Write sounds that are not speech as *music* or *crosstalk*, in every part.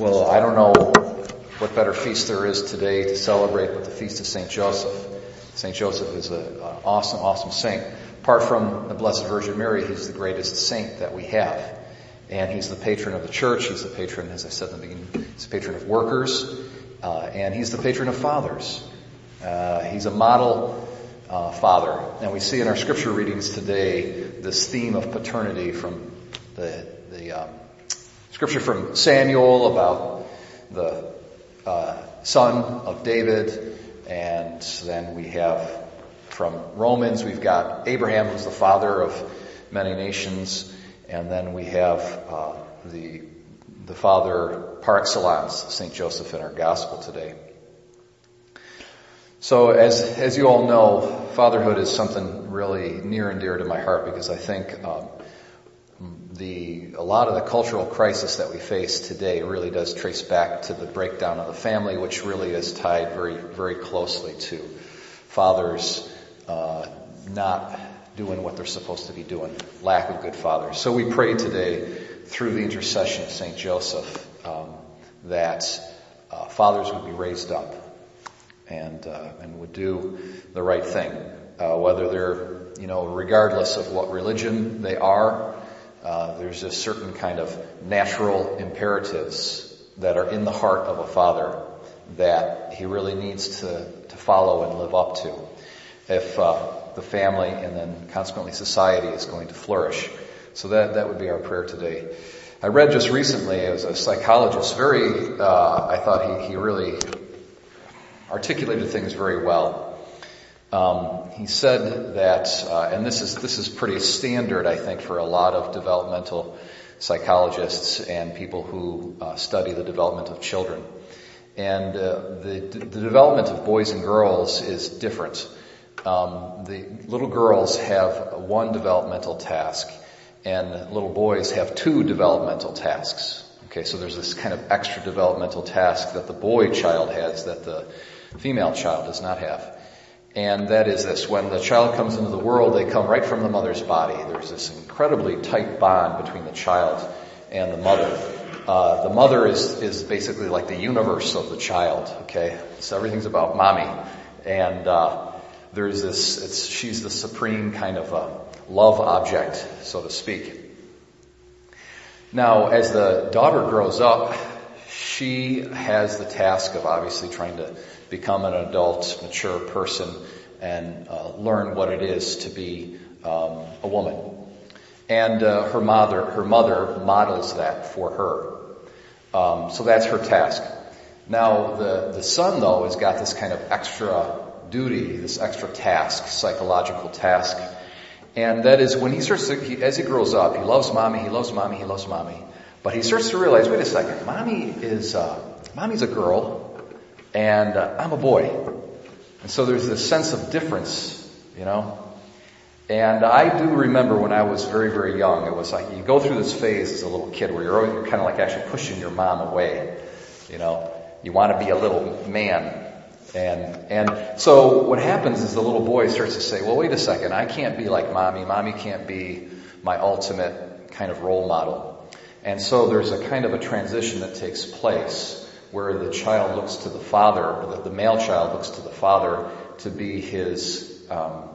Well, I don't know what better feast there is today to celebrate but the feast of St. Joseph. St. Joseph is an awesome, awesome saint. Apart from the Blessed Virgin Mary, he's the greatest saint that we have. And he's the patron of the church. He's the patron, as I said in the beginning, he's the patron of workers. Uh, and he's the patron of fathers. Uh, he's a model uh, father. And we see in our scripture readings today this theme of paternity from the, the um, scripture from Samuel about the uh, son of David, and then we have from Romans, we've got Abraham, who's the father of many nations, and then we have uh, the the father par excellence, Saint Joseph, in our gospel today. So, as as you all know, fatherhood is something really near and dear to my heart because I think um, the, a lot of the cultural crisis that we face today really does trace back to the breakdown of the family, which really is tied very, very closely to fathers uh, not doing what they're supposed to be doing, lack of good fathers. So we pray today through the intercession of Saint Joseph um, that uh, fathers would be raised up and uh, and would do the right thing, uh, whether they're you know regardless of what religion they are uh, there's a certain kind of natural imperatives that are in the heart of a father that he really needs to, to follow and live up to if uh, the family and then consequently society is going to flourish. So that, that would be our prayer today. I read just recently as a psychologist, very, uh, I thought he, he really articulated things very well. Um, he said that, uh, and this is this is pretty standard, I think, for a lot of developmental psychologists and people who uh, study the development of children. And uh, the, the development of boys and girls is different. Um, the little girls have one developmental task, and little boys have two developmental tasks. Okay, so there's this kind of extra developmental task that the boy child has that the female child does not have. And that is this, when the child comes into the world, they come right from the mother's body. There's this incredibly tight bond between the child and the mother. Uh, the mother is, is basically like the universe of the child, okay? So everything's about mommy. And, uh, there's this, it's, she's the supreme kind of, love object, so to speak. Now, as the daughter grows up, she has the task of obviously trying to become an adult, mature person and uh, learn what it is to be um, a woman. And uh, her mother, her mother models that for her. Um, so that's her task. Now the the son though has got this kind of extra duty, this extra task, psychological task, and that is when he starts to, he, as he grows up, he loves mommy, he loves mommy, he loves mommy, but he starts to realize, wait a second, mommy is uh, mommy's a girl, and uh, I'm a boy. And so there's this sense of difference, you know. And I do remember when I was very, very young, it was like you go through this phase as a little kid where you're, you're kind of like actually pushing your mom away, you know. You want to be a little man. And, and so what happens is the little boy starts to say, well, wait a second, I can't be like mommy. Mommy can't be my ultimate kind of role model. And so there's a kind of a transition that takes place where the child looks to the father, or the, the male child looks to the father to be his um,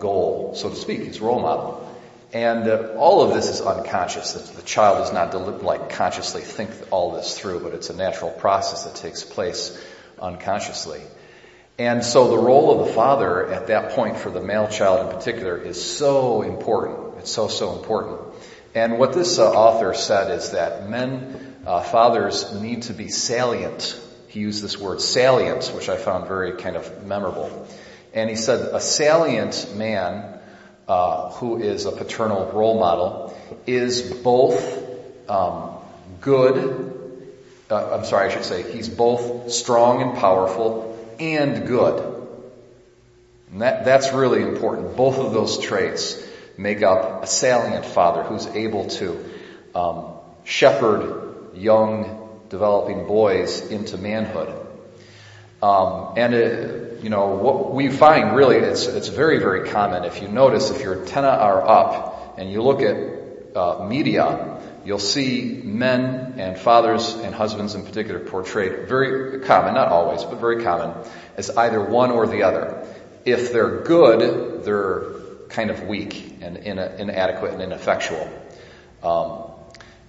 goal, so to speak, his role model. And uh, all of this is unconscious. The, the child does not deli- like consciously think all this through, but it's a natural process that takes place unconsciously. And so the role of the father at that point for the male child in particular is so important. It's so, so important. And what this uh, author said is that men uh, fathers need to be salient. He used this word salient, which I found very kind of memorable. And he said a salient man uh, who is a paternal role model is both um, good. Uh, I'm sorry, I should say he's both strong and powerful and good. And that, that's really important. Both of those traits make up a salient father who's able to um, shepherd young developing boys into manhood. Um, and it, you know what we find really it's it's very very common. If you notice, if your antenna are up and you look at uh, media, you'll see men and fathers and husbands in particular portrayed very common, not always, but very common, as either one or the other. If they're good, they're kind of weak and inadequate and ineffectual. Um,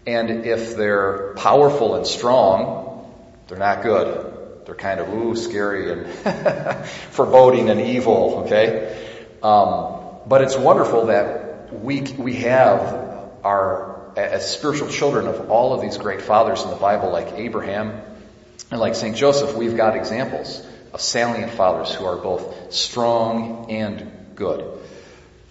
and if they're powerful and strong, they're not good. They're kind of, ooh, scary and *laughs* foreboding and evil, okay? Um, but it's wonderful that we, we have our, as spiritual children of all of these great fathers in the Bible, like Abraham and like St. Joseph, we've got examples of salient fathers who are both strong and good.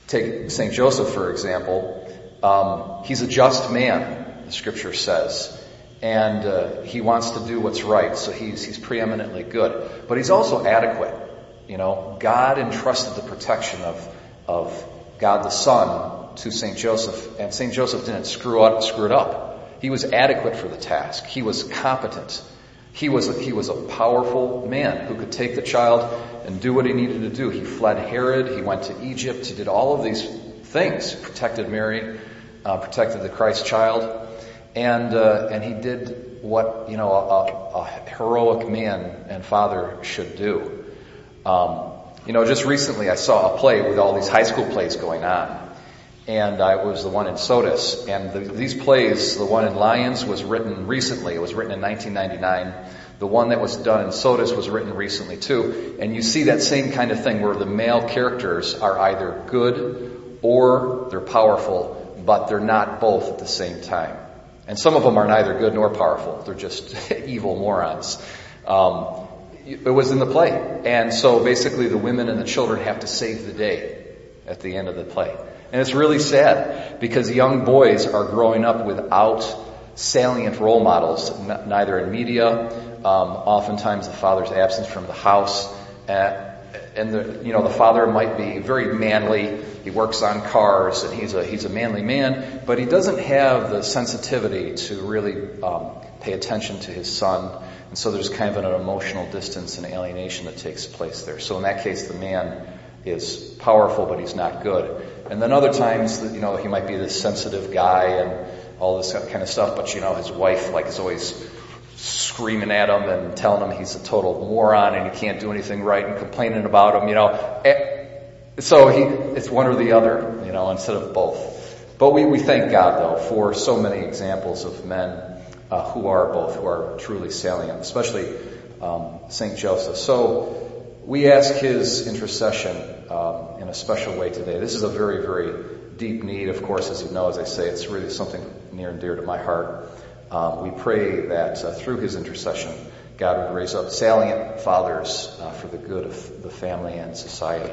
Take St. Joseph, for example. Um, he's a just man, the scripture says. And uh, he wants to do what's right, so he's, he's preeminently good. But he's also adequate. You know, God entrusted the protection of, of God the Son to St. Joseph, and St. Joseph didn't screw, up, screw it up. He was adequate for the task. He was competent. He was, a, he was a powerful man who could take the child and do what he needed to do. He fled Herod. He went to Egypt. He did all of these things. Protected Mary, uh, protected the Christ child, and uh, and he did what you know a, a, heroic man and father should do. Um, you know, just recently I saw a play with all these high school plays going on, and I was the one in Sodus. And the, these plays, the one in Lyons was written recently. It was written in 1999. The one that was done in Sodus was written recently too. And you see that same kind of thing where the male characters are either good or they're powerful, but they're not both at the same time. And some of them are neither good nor powerful. They're just *laughs* evil morons. Um, it was in the play. And so basically the women and the children have to save the day at the end of the play. And it's really sad because young boys are growing up without salient role models, n- neither in media, um, oftentimes the father's absence from the house, uh, and the, you know, the father might be very manly. He works on cars and he's a, he's a manly man, but he doesn't have the sensitivity to really, um, pay attention to his son. And so there's kind of an emotional distance and alienation that takes place there. So in that case, the man is powerful, but he's not good. And then other times, you know, he might be this sensitive guy and all this kind of stuff, but you know, his wife like is always screaming at him and telling him he's a total moron and he can't do anything right and complaining about him, you know. Eh, so he, it's one or the other, you know, instead of both. But we, we thank God though for so many examples of men uh, who are both, who are truly salient, especially um, Saint Joseph. So we ask his intercession um, in a special way today. This is a very, very deep need, of course, as you know, as I say, it's really something near and dear to my heart. Um, we pray that uh, through his intercession, God would raise up salient fathers uh, for the good of the family and society.